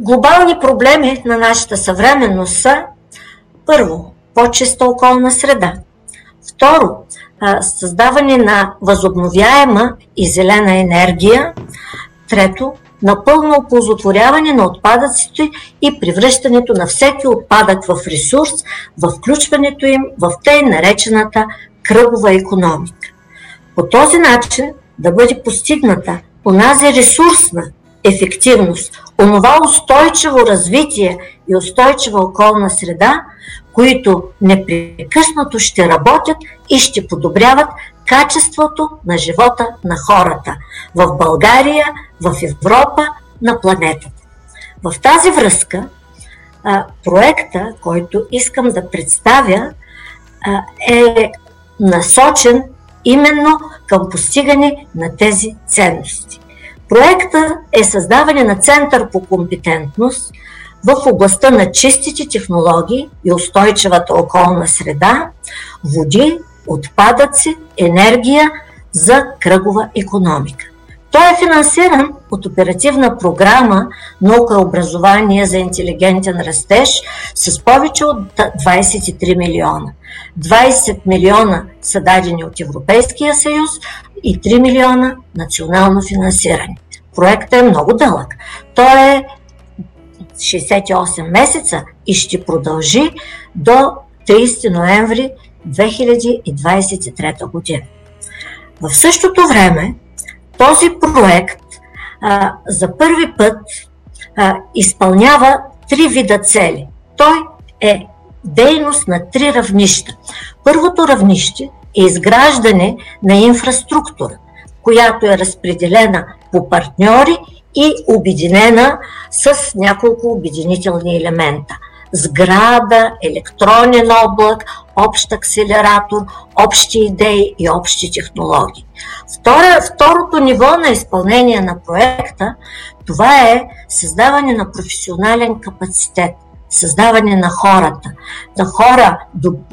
Глобални проблеми на нашата съвременност са първо, по-чиста околна среда. Второ, създаване на възобновяема и зелена енергия. Трето, напълно оползотворяване на отпадъците и превръщането на всеки отпадък в ресурс, в включването им в тъй наречената кръгова економика. По този начин да бъде постигната онази ресурсна ефективност, онова устойчиво развитие и устойчива околна среда, които непрекъснато ще работят и ще подобряват качеството на живота на хората в България, в Европа, на планетата. В тази връзка проекта, който искам да представя, е насочен именно към постигане на тези ценности. Проекта е създаване на Център по компетентност в областта на чистите технологии и устойчивата околна среда, води, отпадъци, енергия за кръгова економика. Той е финансиран от оперативна програма Наука и образование за интелигентен растеж с повече от 23 милиона. 20 милиона са дадени от Европейския съюз 3 милиона национално финансиране. Проектът е много дълъг. Той е 68 месеца и ще продължи до 30 ноември 2023 година. В същото време този проект а, за първи път а, изпълнява три вида цели. Той е дейност на три равнища. Първото равнище е изграждане на инфраструктура, която е разпределена по партньори и обединена с няколко обединителни елемента. Сграда, електронен облак, общ акселератор, общи идеи и общи технологии. Втора, второто ниво на изпълнение на проекта това е създаване на професионален капацитет създаване на хората, на хора,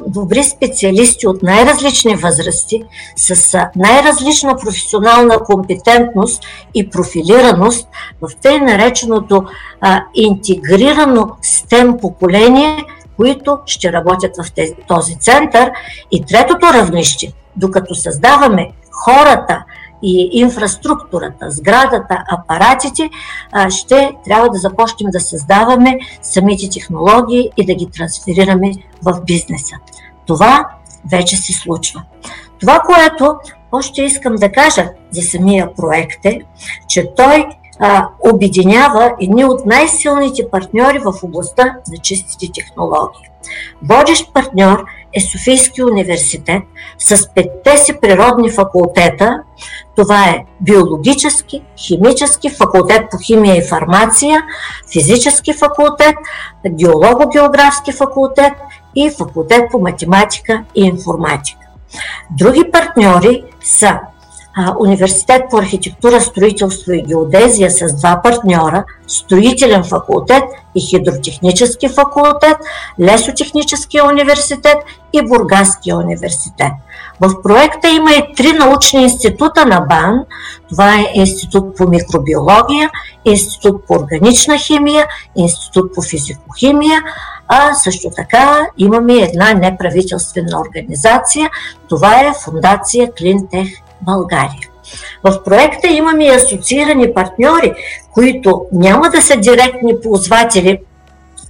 добри специалисти от най-различни възрасти, с най-различна професионална компетентност и профилираност в тъй нареченото а, интегрирано STEM поколение, които ще работят в тези, този център. И третото равнище, докато създаваме хората, и инфраструктурата, сградата, апаратите, ще трябва да започнем да създаваме самите технологии и да ги трансферираме в бизнеса. Това вече се случва. Това, което още искам да кажа за самия проект е, че той а, обединява едни от най-силните партньори в областта на чистите технологии. Водещ партньор е Софийски университет с петте си природни факултета. Това е биологически, химически, факултет по химия и фармация, физически факултет, геолого-географски факултет и факултет по математика и информатика. Други партньори са Университет по архитектура, строителство и геодезия с два партньора, строителен факултет и хидротехнически факултет, Лесотехническия университет и Бургаския университет. В проекта има и три научни института на БАН. Това е Институт по микробиология, Институт по органична химия, Институт по физикохимия, а също така имаме една неправителствена организация. Това е Фундация Клинтех България. В проекта имаме и асоциирани партньори, които няма да са директни ползватели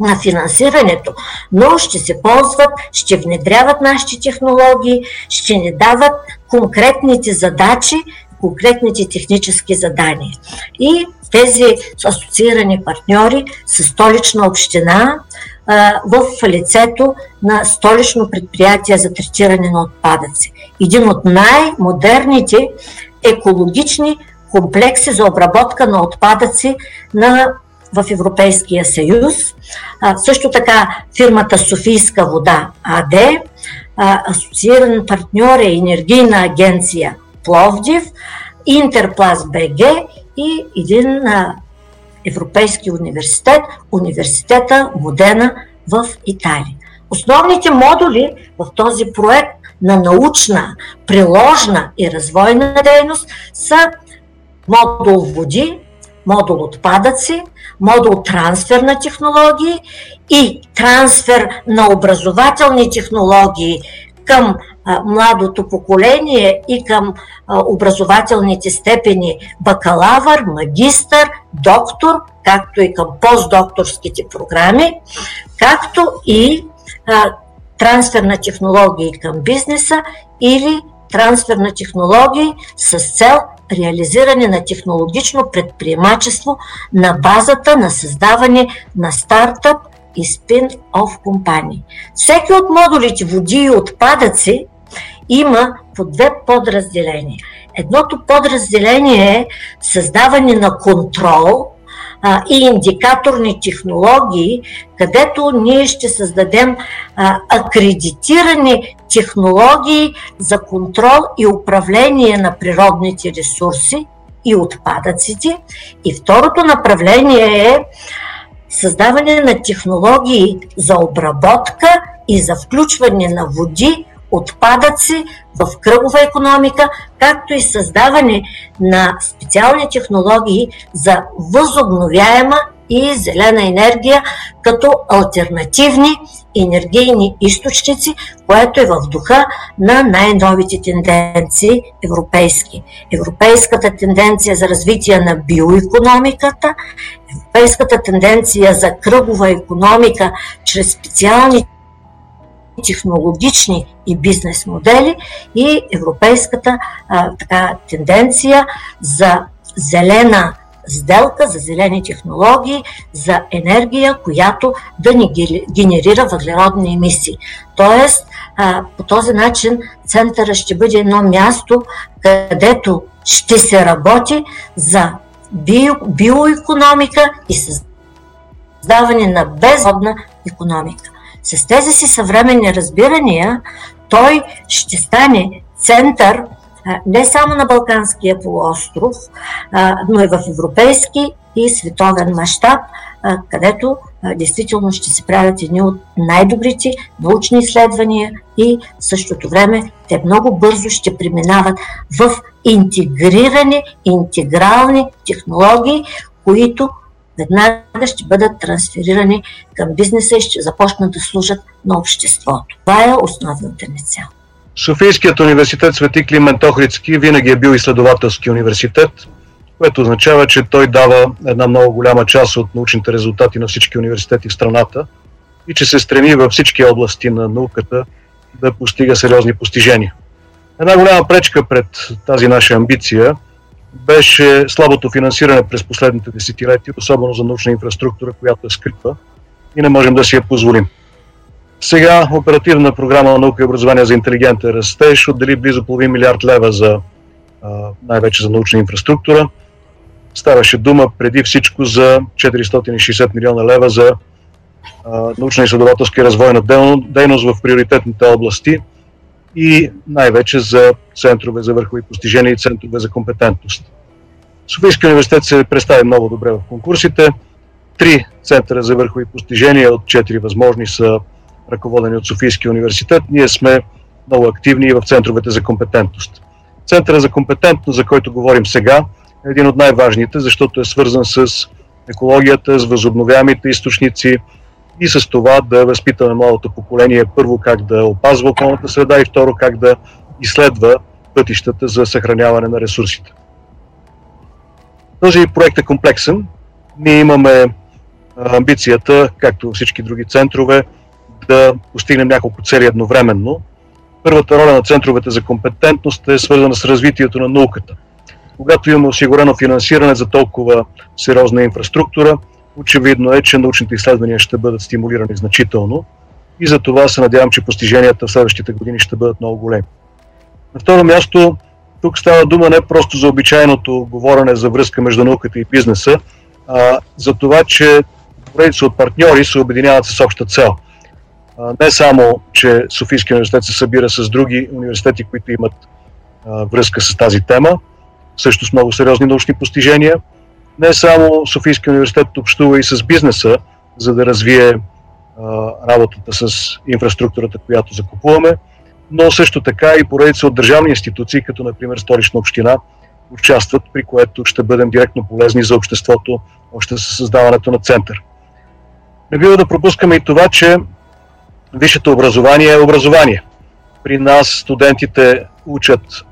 на финансирането, но ще се ползват, ще внедряват нашите технологии, ще ни дават конкретните задачи, конкретните технически задания. И тези асоциирани партньори са столична община в лицето на столично предприятие за третиране на отпадъци. Един от най-модерните екологични комплекси за обработка на отпадъци на, в Европейския съюз. А, също така фирмата Софийска вода АД, а, асоцииран партньор е енергийна агенция Пловдив, Интерплас БГ и един а, Европейски университет, университета Модена в Италия. Основните модули в този проект на научна, приложна и развойна дейност са модул води, модул отпадъци, модул трансфер на технологии и трансфер на образователни технологии към младото поколение и към образователните степени бакалавър, магистър, доктор, както и към постдокторските програми, както и трансфер на технологии към бизнеса или трансфер на технологии с цел реализиране на технологично предприемачество на базата на създаване на стартъп и спин-оф компании. Всеки от модулите води и отпадъци има по две подразделения. Едното подразделение е създаване на контрол а, и индикаторни технологии, където ние ще създадем а, акредитирани технологии за контрол и управление на природните ресурси и отпадъците. И второто направление е създаване на технологии за обработка и за включване на води отпадъци в кръгова економика, както и създаване на специални технологии за възобновяема и зелена енергия като альтернативни енергийни източници, което е в духа на най-новите тенденции европейски. Европейската тенденция за развитие на биоекономиката, европейската тенденция за кръгова економика чрез специални технологични и бизнес модели и европейската а, така, тенденция за зелена сделка, за зелени технологии, за енергия, която да ни генерира въглеродни емисии. Тоест, а, по този начин центъра ще бъде едно място, където ще се работи за био, биоекономика и създаване на безводна економика. С тези си съвременни разбирания той ще стане център не само на Балканския полуостров, но и в европейски и световен мащаб, където действително ще се правят едни от най-добрите научни изследвания и в същото време те много бързо ще преминават в интегрирани, интегрални технологии, които веднага ще бъдат трансферирани към бизнеса и ще започнат да служат на обществото. Това е основната ни цел. Софийският университет Свети Климент Охридски винаги е бил изследователски университет, което означава, че той дава една много голяма част от научните резултати на всички университети в страната и че се стреми във всички области на науката да постига сериозни постижения. Една голяма пречка пред тази наша амбиция – беше слабото финансиране през последните десетилетия, особено за научна инфраструктура, която е скрита и не можем да си я позволим. Сега оперативна програма на наука и образование за интелигентен растеж отдели близо половин милиард лева за най-вече за научна инфраструктура. Ставаше дума преди всичко за 460 милиона лева за научна изследователска и развойна дейност в приоритетните области – и най-вече за центрове за върхови постижения и центрове за компетентност. Софийския университет се представи много добре в конкурсите. Три центъра за върхови постижения от четири възможни са ръководени от Софийския университет. Ние сме много активни и в центровете за компетентност. Центъра за компетентност, за който говорим сега, е един от най-важните, защото е свързан с екологията, с възобновяемите източници, и с това да възпитаме младото поколение първо как да опазва околната среда и второ как да изследва пътищата за съхраняване на ресурсите. Този проект е комплексен. Ние имаме амбицията, както всички други центрове, да постигнем няколко цели едновременно. Първата роля на центровете за компетентност е свързана с развитието на науката. Когато имаме осигурено финансиране за толкова сериозна инфраструктура, очевидно е, че научните изследвания ще бъдат стимулирани значително и за това се надявам, че постиженията в следващите години ще бъдат много големи. На второ място, тук става дума не просто за обичайното говорене за връзка между науката и бизнеса, а за това, че поредица от партньори се обединяват с обща цел. Не само, че Софийския университет се събира с други университети, които имат връзка с тази тема, също с много сериозни научни постижения – не само Софийския университет общува и с бизнеса, за да развие а, работата с инфраструктурата, която закупуваме, но също така и поредица от държавни институции, като например Столична община участват, при което ще бъдем директно полезни за обществото още с създаването на център. Не бива да пропускаме и това, че висшето образование е образование. При нас студентите учат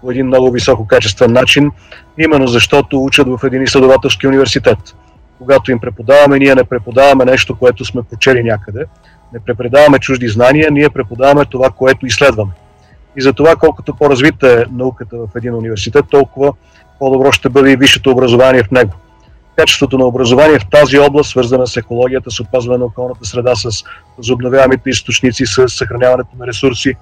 по един много високо качествен начин, именно защото учат в един изследователски университет. Когато им преподаваме, ние не преподаваме нещо, което сме прочели някъде, не преподаваме чужди знания, ние преподаваме това, което изследваме. И за това, колкото по-развита е науката в един университет, толкова по-добро ще бъде и висшето образование в него. Качеството на образование в тази област, свързана с екологията, с опазване на околната среда, с възобновяемите източници, с съхраняването на ресурси,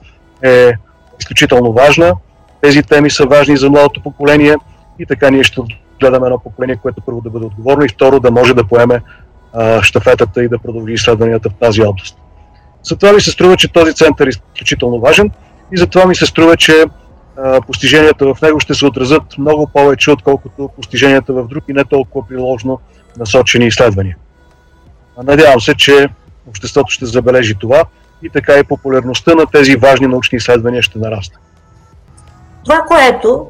е изключително важна. Тези теми са важни за младото поколение и така ние ще гледаме едно поколение, което първо да бъде отговорно и второ да може да поеме а, щафетата и да продължи изследванията в тази област. Затова ми се струва, че този център е изключително важен и затова ми се струва, че а, постиженията в него ще се отразят много повече, отколкото постиженията в други не толкова приложно насочени изследвания. Надявам се, че обществото ще забележи това и така и популярността на тези важни научни изследвания ще нарасне. Това, което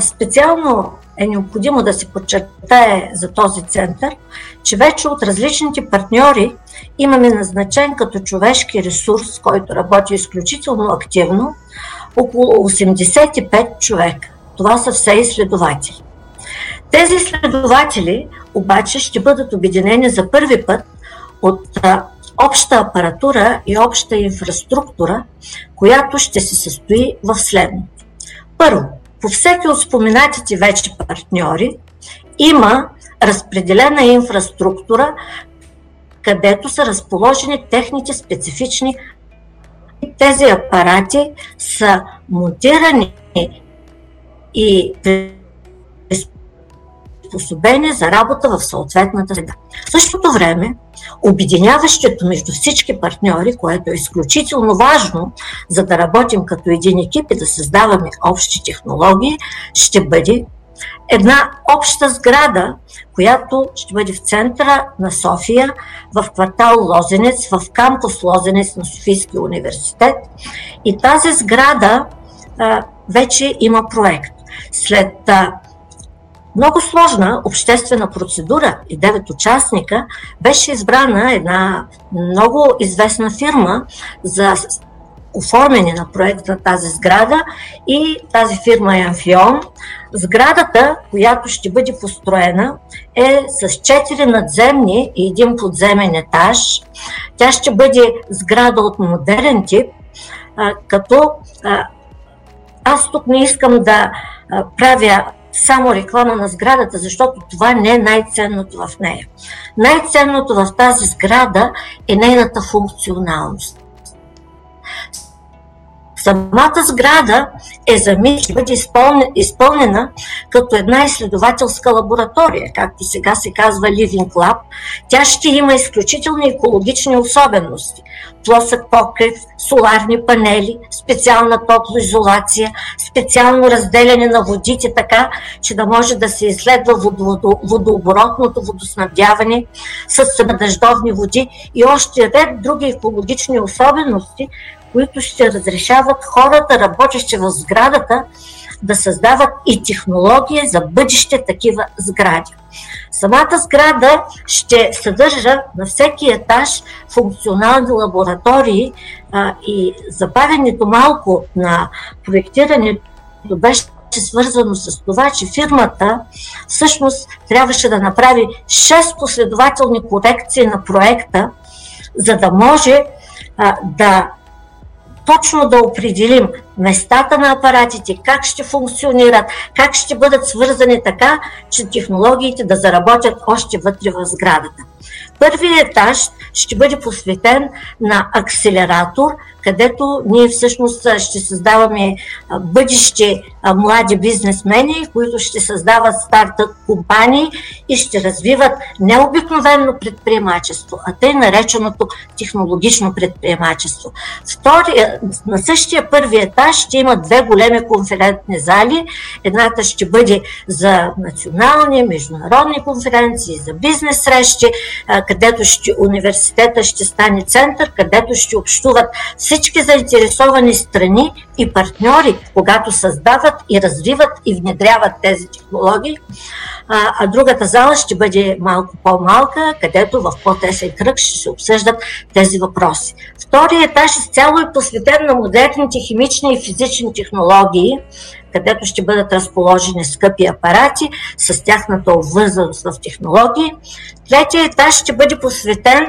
специално е необходимо да се подчертае за този център, че вече от различните партньори имаме назначен като човешки ресурс, който работи изключително активно, около 85 човека. Това са все изследователи. Тези изследователи обаче ще бъдат обединени за първи път от обща апаратура и обща инфраструктура, която ще се състои в следното. Първо, по всеки от споменатите вече партньори има разпределена инфраструктура, където са разположени техните специфични. Тези апарати са монтирани и приспособени за работа в съответната среда. В същото време, обединяващото между всички партньори, което е изключително важно, за да работим като един екип и да създаваме общи технологии, ще бъде една обща сграда, която ще бъде в центъра на София, в квартал Лозенец, в кампус Лозенец на Софийския университет. И тази сграда а, вече има проект. След а, много сложна обществена процедура и девет участника беше избрана една много известна фирма за оформяне на проект на тази сграда и тази фирма е Амфион. Сградата, която ще бъде построена, е с 4 надземни и един подземен етаж. Тя ще бъде сграда от модерен тип, като аз тук не искам да правя само реклама на сградата, защото това не е най-ценното в нея. Най-ценното в тази сграда е нейната функционалност. Самата сграда е замислена да бъде изпълнена като една изследователска лаборатория, както сега се казва Living Lab. Тя ще има изключителни екологични особености. Плосък покрив, соларни панели, специална топлоизолация, специално разделяне на водите така, че да може да се изследва водооборотното водоснабдяване с дъждовни води и още ред други екологични особености, които ще разрешават хората, работещи в сградата, да създават и технологии за бъдеще такива сгради. Самата сграда ще съдържа на всеки етаж функционални лаборатории а, и забавянето малко на проектирането беше свързано с това, че фирмата всъщност трябваше да направи 6 последователни корекции на проекта, за да може а, да точно доопределим, местата на апаратите, как ще функционират, как ще бъдат свързани така, че технологиите да заработят още вътре в сградата. Първият етаж ще бъде посветен на акселератор, където ние всъщност ще създаваме бъдещи млади бизнесмени, които ще създават стартъп компании и ще развиват необикновено предприемачество, а тъй нареченото технологично предприемачество. Втори, на същия първи етаж ще има две големи конферентни зали. Едната ще бъде за национални, международни конференции, за бизнес срещи, където ще, университета ще стане център, където ще общуват всички заинтересовани страни и партньори, когато създават и развиват и внедряват тези технологии, а, а другата зала ще бъде малко по-малка, където в по-тесен кръг ще се обсъждат тези въпроси. Вторият етаж изцяло е посветен на модерните химични и физични технологии, където ще бъдат разположени скъпи апарати с тяхната обвързаност в технологии. Третия етаж ще бъде посветен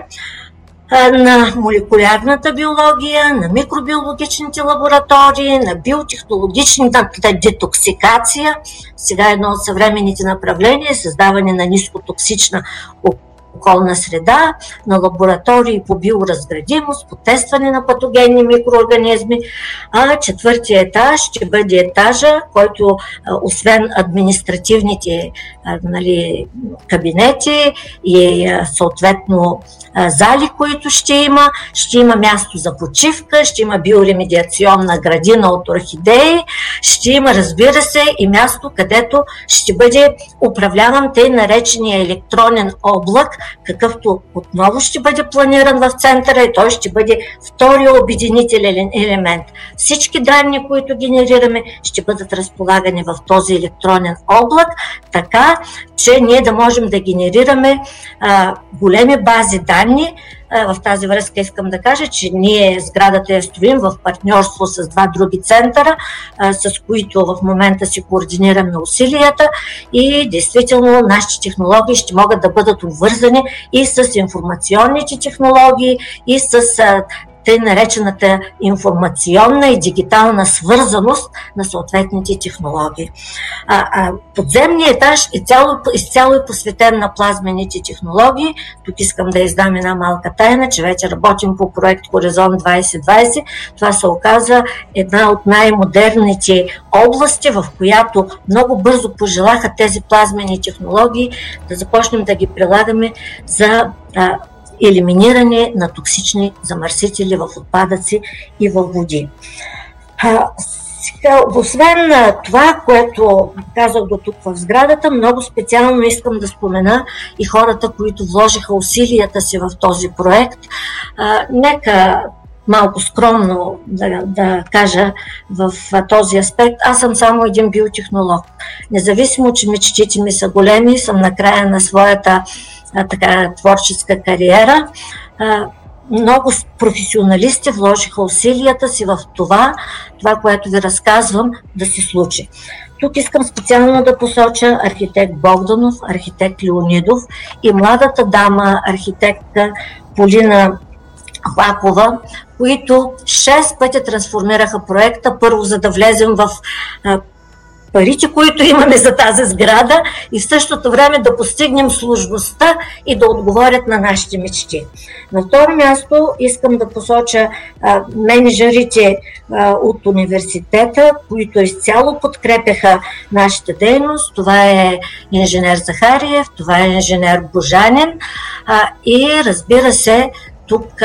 на молекулярната биология, на микробиологичните лаборатории, на биотехнологичната детоксикация. Сега едно от съвременните направления е създаване на нискотоксична околна среда, на лаборатории по биоразградимост, по тестване на патогенни микроорганизми, а четвъртия етаж ще бъде етажа, който освен административните нали, кабинети и съответно зали, които ще има, ще има място за почивка, ще има биоремедиационна градина от орхидеи, ще има, разбира се, и място, където ще бъде управляван тъй наречения електронен облак, какъвто отново ще бъде планиран в центъра и той ще бъде втория обединителен елемент. Всички данни, които генерираме, ще бъдат разполагани в този електронен облак, така че ние да можем да генерираме а, големи бази данни. А, в тази връзка искам да кажа, че ние сградата я строим в партньорство с два други центъра, а, с които в момента си координираме усилията и действително нашите технологии ще могат да бъдат обвързани и с информационните технологии, и с а, тъй наречената информационна и дигитална свързаност на съответните технологии. А, а, подземният етаж е цяло, изцяло е посветен на плазмените технологии. Тук искам да издам една малка тайна, че вече работим по проект Хоризонт 2020. Това се оказа една от най-модерните области, в която много бързо пожелаха тези плазмени технологии да започнем да ги прилагаме за елиминиране на токсични замърсители в отпадъци и в води. Освен това, което казах до тук в сградата, много специално искам да спомена и хората, които вложиха усилията си в този проект. Нека малко скромно да, да кажа в този аспект. Аз съм само един биотехнолог. Независимо, че мечтите ми са големи, съм на края на своята така, творческа кариера. Много професионалисти вложиха усилията си в това, това, което ви разказвам, да се случи. Тук искам специално да посоча архитект Богданов, архитект Леонидов и младата дама, архитектка Полина Хлапова, които шест пъти трансформираха проекта, първо за да влезем в парите, които имаме за тази сграда и в същото време да постигнем сложността и да отговорят на нашите мечти. На второ място искам да посоча а, менеджерите а, от университета, които изцяло подкрепяха нашата дейност. Това е инженер Захариев, това е инженер Божанин а, и разбира се тук,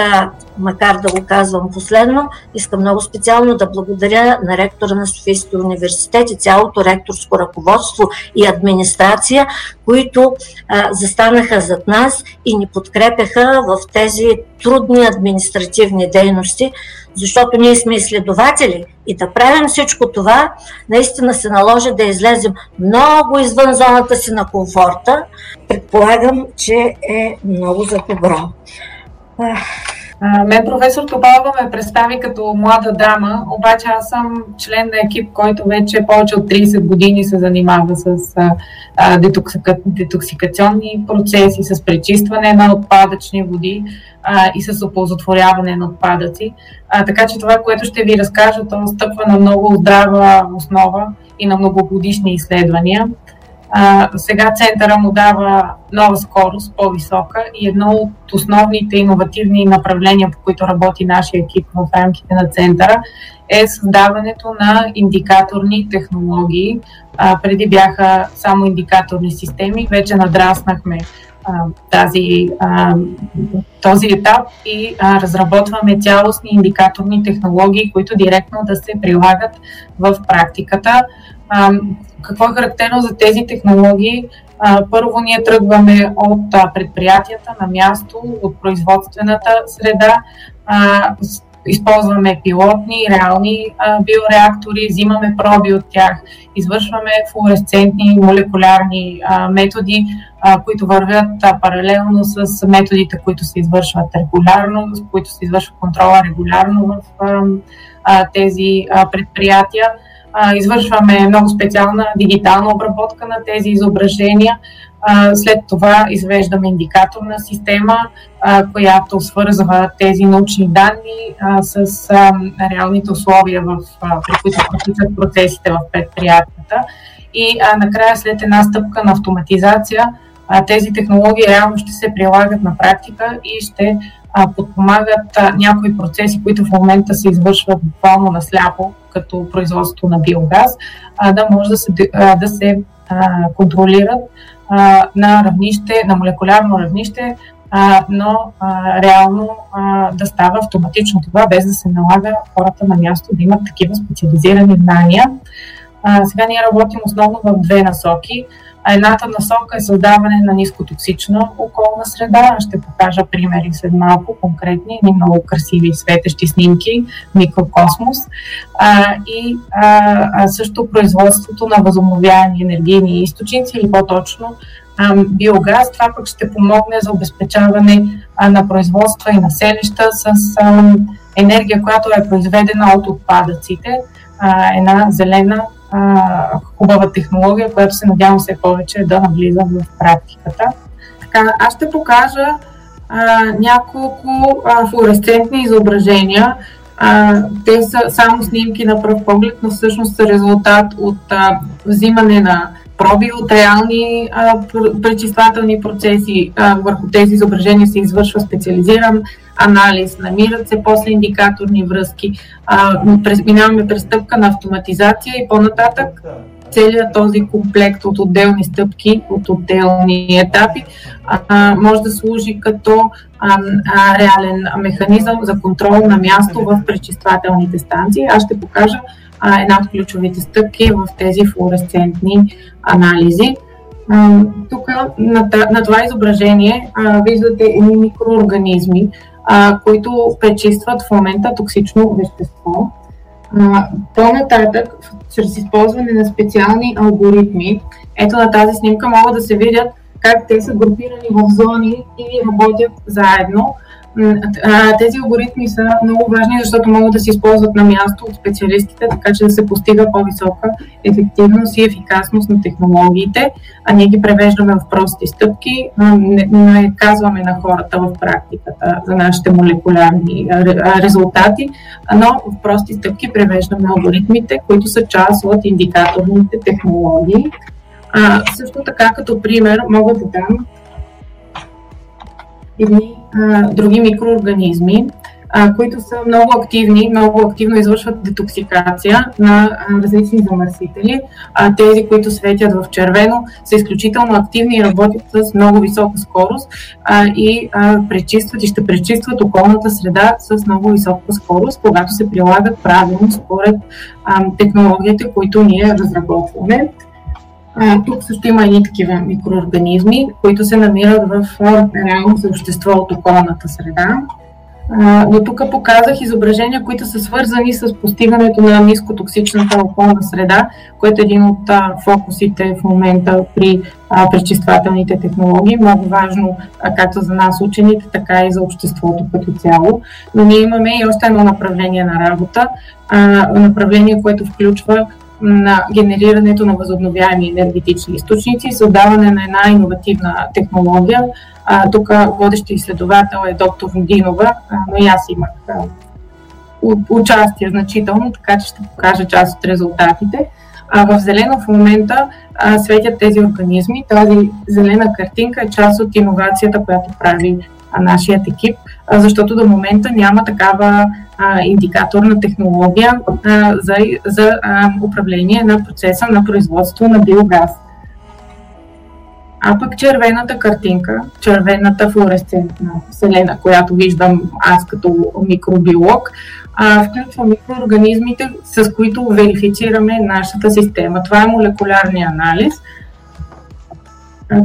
макар да го казвам последно, искам много специално да благодаря на ректора на Софийския университет и цялото ректорско ръководство и администрация, които а, застанаха зад нас и ни подкрепяха в тези трудни административни дейности, защото ние сме изследователи и да правим всичко това, наистина се наложи да излезем много извън зоната си на комфорта. Предполагам, че е много за добро. Мен професор Тобалва ме представи като млада дама, обаче аз съм член на екип, който вече повече от 30 години се занимава с а, детоксика, детоксикационни процеси, с пречистване на отпадъчни води а, и с оползотворяване на отпадъци. А, така че това, което ще ви разкажа, то стъпва на много здрава основа и на многогодишни изследвания. Сега центъра му дава нова скорост, по-висока и едно от основните иновативни направления, по които работи нашия екип в рамките на центъра, е създаването на индикаторни технологии. А, преди бяха само индикаторни системи, вече надраснахме тази, този етап и разработваме цялостни индикаторни технологии, които директно да се прилагат в практиката. Какво е характерно за тези технологии? Първо ние тръгваме от предприятията на място, от производствената среда. Използваме пилотни, реални а, биореактори, взимаме проби от тях, извършваме флуоресцентни молекулярни а, методи, а, които вървят а, паралелно с методите, които се извършват регулярно, с които се извършва контрола регулярно в а, а, тези а, предприятия. А, извършваме много специална дигитална обработка на тези изображения, след това извеждаме индикаторна система, която свързва тези научни данни с реалните условия, в, при които протичат процесите в предприятията. И накрая, след една стъпка на автоматизация, тези технологии реално ще се прилагат на практика и ще подпомагат някои процеси, които в момента се извършват буквално на сляпо, като производство на биогаз, да може да се, да се контролират на равнище, на молекулярно равнище, а, но а, реално а, да става автоматично това, без да се налага хората на място да имат такива специализирани знания. А, сега ние работим основно в две насоки. Едната насока е създаване на нискотоксична околна среда. Ще покажа примери след малко, конкретни, ни много красиви светещи снимки, микрокосмос. А, и а, също производството на възобновяеми енергийни източници или по-точно биогаз. Това пък ще помогне за обезпечаване а, на производства и на селища с а, енергия, която е произведена от отпадъците. А, една зелена а, хубава технология, която се надявам все повече да навлиза в практиката. Така, аз ще покажа а, няколко а, флуоресцентни изображения. А, те са само снимки на пръв поглед, но всъщност са резултат от а, взимане на проби от реални а, пречиствателни процеси. А, върху тези изображения се извършва специализиран анализ, намират се после индикаторни връзки, а, през, минаваме през стъпка на автоматизация и по-нататък целият този комплект от отделни стъпки, от отделни етапи, а, може да служи като а, а, реален механизъм за контрол на място в пречиствателните станции. Аз ще покажа а, една от ключовите стъпки в тези флуоресцентни анализи. А, тук на, на това изображение а, виждате едни микроорганизми, а, които пречистват в момента токсично вещество. А, по-нататък, чрез използване на специални алгоритми, ето на тази снимка могат да се видят как те са групирани в зони и работят заедно тези алгоритми са много важни, защото могат да се използват на място от специалистите, така че да се постига по-висока ефективност и ефикасност на технологиите, а ние ги превеждаме в прости стъпки, не, не казваме на хората в практиката за нашите молекулярни резултати, но в прости стъпки превеждаме алгоритмите, които са част от индикаторните технологии. А, също така, като пример, мога да дам едни а, други микроорганизми, а, които са много активни, много активно извършват детоксикация на а, различни замърсители. А, тези, които светят в червено, са изключително активни и работят с много висока скорост а, и а, пречистват и ще пречистват околната среда с много висока скорост, когато се прилагат правилно според а, технологиите, които ние разработваме. Тук също има едни такива микроорганизми, които се намират в реално съобщество от околната среда. А, но тук показах изображения, които са свързани с постигането на нискотоксичната околна среда, което е един от фокусите в момента при а, пречиствателните технологии. Много важно както за нас учените, така и за обществото като цяло. Но ние имаме и още едно направление на работа, направление, което включва на генерирането на възобновяеми енергетични източници, създаване на една иновативна технология. А, тук водещи изследовател е доктор Водинова, но и аз имах участие значително, така че ще покажа част от резултатите. А, в зелено в момента а, светят тези организми. Тази зелена картинка е част от иновацията, която прави нашият екип, защото до момента няма такава индикаторна технология за, за управление на процеса на производство на биогаз. А пък червената картинка, червената флуоресцентна вселена, която виждам аз като микробиолог, а, включва микроорганизмите, с които верифицираме нашата система. Това е молекулярния анализ.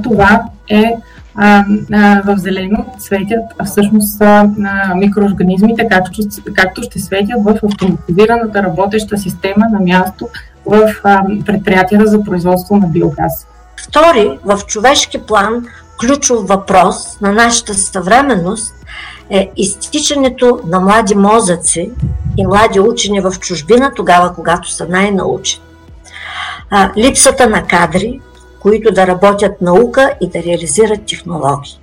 Това е а, а, в зелено светят а всъщност а, микроорганизмите, както, както ще светят в автоматизираната работеща система на място в а, предприятията за производство на биогаз. Втори, в човешки план, ключов въпрос на нашата съвременност е изтичането на млади мозъци и млади учени в чужбина, тогава, когато са най-научени. липсата на кадри, които да работят наука и да реализират технологии.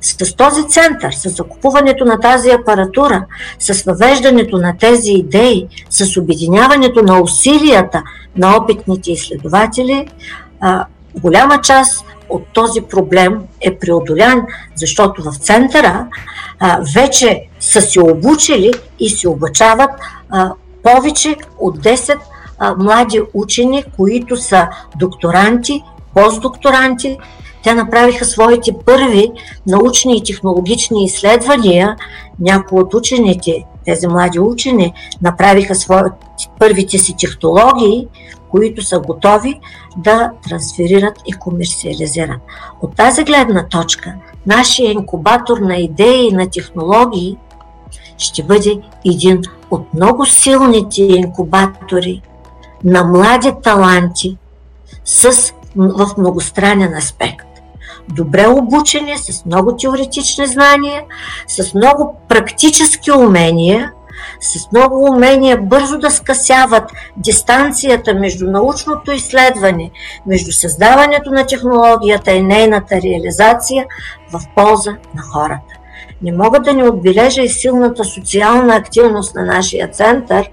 С този център, с закупуването на тази апаратура, с въвеждането на тези идеи, с обединяването на усилията на опитните изследователи, голяма част от този проблем е преодолян, защото в центъра вече са се обучили и се обучават повече от 10 млади учени, които са докторанти постдокторанти. Те направиха своите първи научни и технологични изследвания. Някои от учените, тези млади учени, направиха своите, първите си технологии, които са готови да трансферират и комерциализират. От тази гледна точка, нашия инкубатор на идеи и на технологии ще бъде един от много силните инкубатори на млади таланти с в многостранен аспект. Добре обучени, с много теоретични знания, с много практически умения, с много умения бързо да скъсяват дистанцията между научното изследване, между създаването на технологията и нейната реализация в полза на хората. Не мога да не отбележа и силната социална активност на нашия център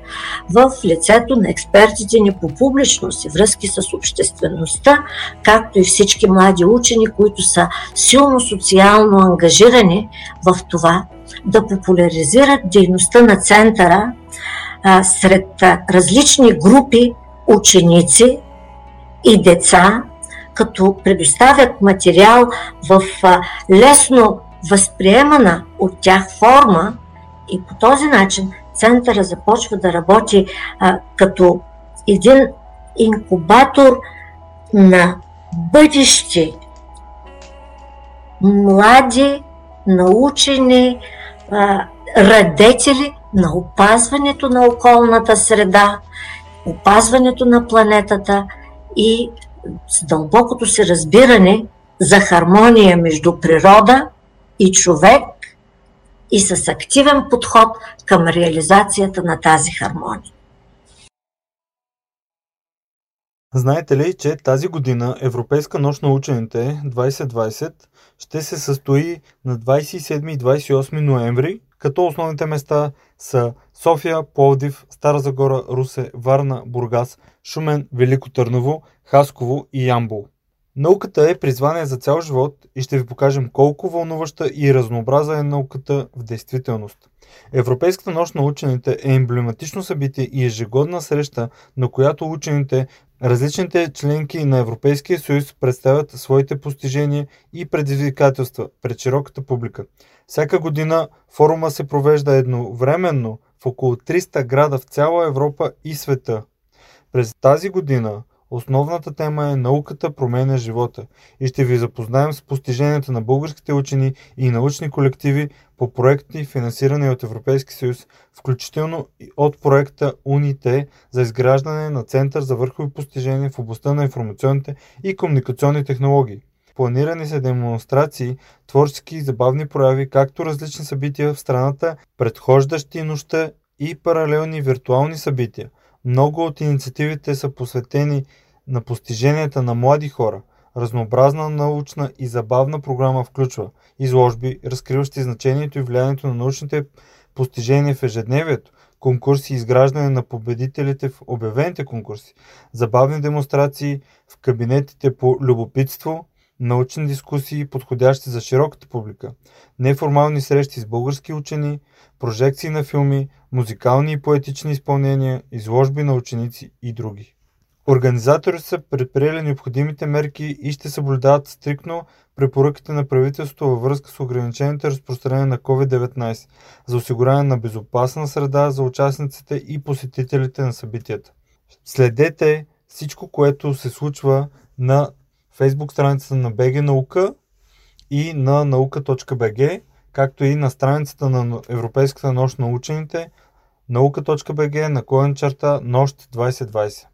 в лицето на експертите ни по публичност и връзки с обществеността, както и всички млади учени, които са силно социално ангажирани в това да популяризират дейността на центъра а, сред различни групи ученици и деца, като предоставят материал в лесно възприемана от тях форма и по този начин центъра започва да работи а, като един инкубатор на бъдещи млади, научени а, радетели на опазването на околната среда, опазването на планетата и с дълбокото си разбиране за хармония между природа и човек и с активен подход към реализацията на тази хармония. Знаете ли, че тази година Европейска нощ на учените 2020 ще се състои на 27 и 28 ноември, като основните места са София, Пловдив, Стара Загора, Русе, Варна, Бургас, Шумен, Велико Търново, Хасково и Ямбол. Науката е призвание за цял живот и ще ви покажем колко вълнуваща и разнообразна е науката в действителност. Европейската нощ на учените е емблематично събитие и ежегодна среща, на която учените, различните членки на Европейския съюз представят своите постижения и предизвикателства пред широката публика. Всяка година форума се провежда едновременно в около 300 града в цяла Европа и света. През тази година Основната тема е Науката променя живота и ще ви запознаем с постиженията на българските учени и научни колективи по проекти, финансирани от Европейски съюз, включително от проекта УНИТЕ за изграждане на Център за върхови постижения в областта на информационните и комуникационни технологии. Планирани са демонстрации, творчески и забавни прояви, както различни събития в страната, предхождащи нощта и паралелни виртуални събития – много от инициативите са посветени на постиженията на млади хора. Разнообразна научна и забавна програма включва изложби, разкриващи значението и влиянието на научните постижения в ежедневието, конкурси и изграждане на победителите в обявените конкурси, забавни демонстрации в кабинетите по любопитство, научни дискусии, подходящи за широката публика, неформални срещи с български учени, прожекции на филми, музикални и поетични изпълнения, изложби на ученици и други. Организаторите са предприели необходимите мерки и ще съблюдават стрикно препоръките на правителството във връзка с ограничените разпространение на COVID-19 за осигуряване на безопасна среда за участниците и посетителите на събитията. Следете всичко, което се случва на фейсбук страницата на БГ Наука и на наука.bg, както и на страницата на Европейската нощ на учените наука.bg наклонен черта нощ 2020.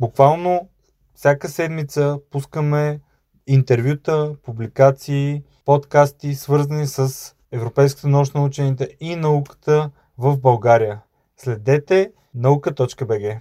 Буквално всяка седмица пускаме интервюта, публикации, подкасти, свързани с Европейската нощ на учените и науката в България. Следете наука.bg.